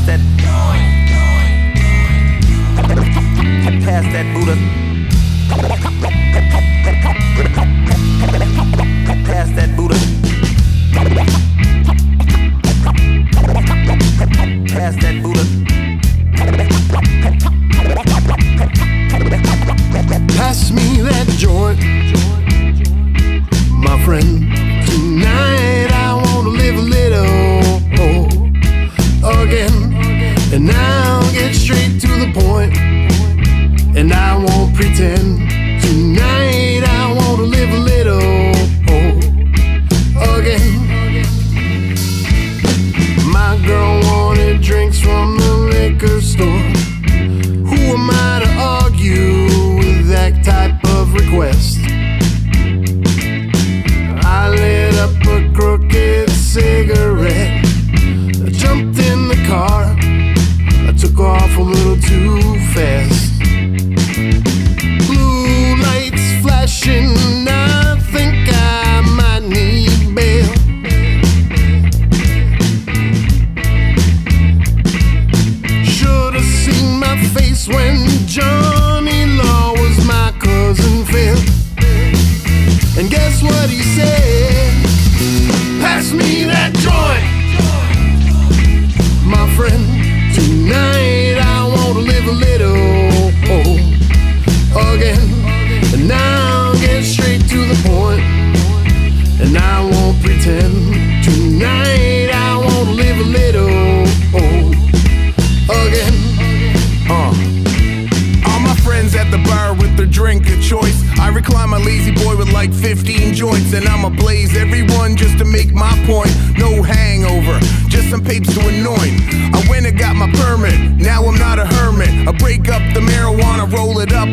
pass that. Pass that Buddha. Pass that Buddha. Pass that Buddha. Pass me that joint, my friend. Little too fast. Blue lights flashing. I think I might need bail. Should've seen my face when Johnny Law was my cousin Phil. And guess what he said? The point, and I won't pretend. Tonight I want to live a little again. Uh. All my friends at the bar with their drink of choice. I recline my lazy boy with like 15 joints, and I'ma blaze everyone just to make my point. No hangover, just some papes to anoint. I went and got my permit, now I'm not a hermit. I break up the marijuana, roll it up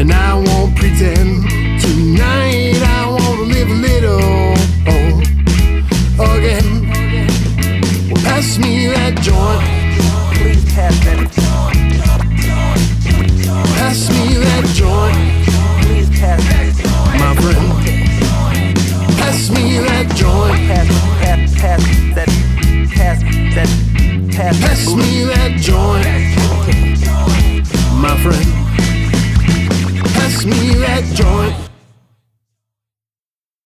and I won't pretend. Tonight I want to live a little again. Well, pass me that joint, Please pass that. joint. pass me that joint, Please pass that. joint. my friend. Pass me that joint. Pass, pass, pass that. Pass that. Pass. Pass me that joint.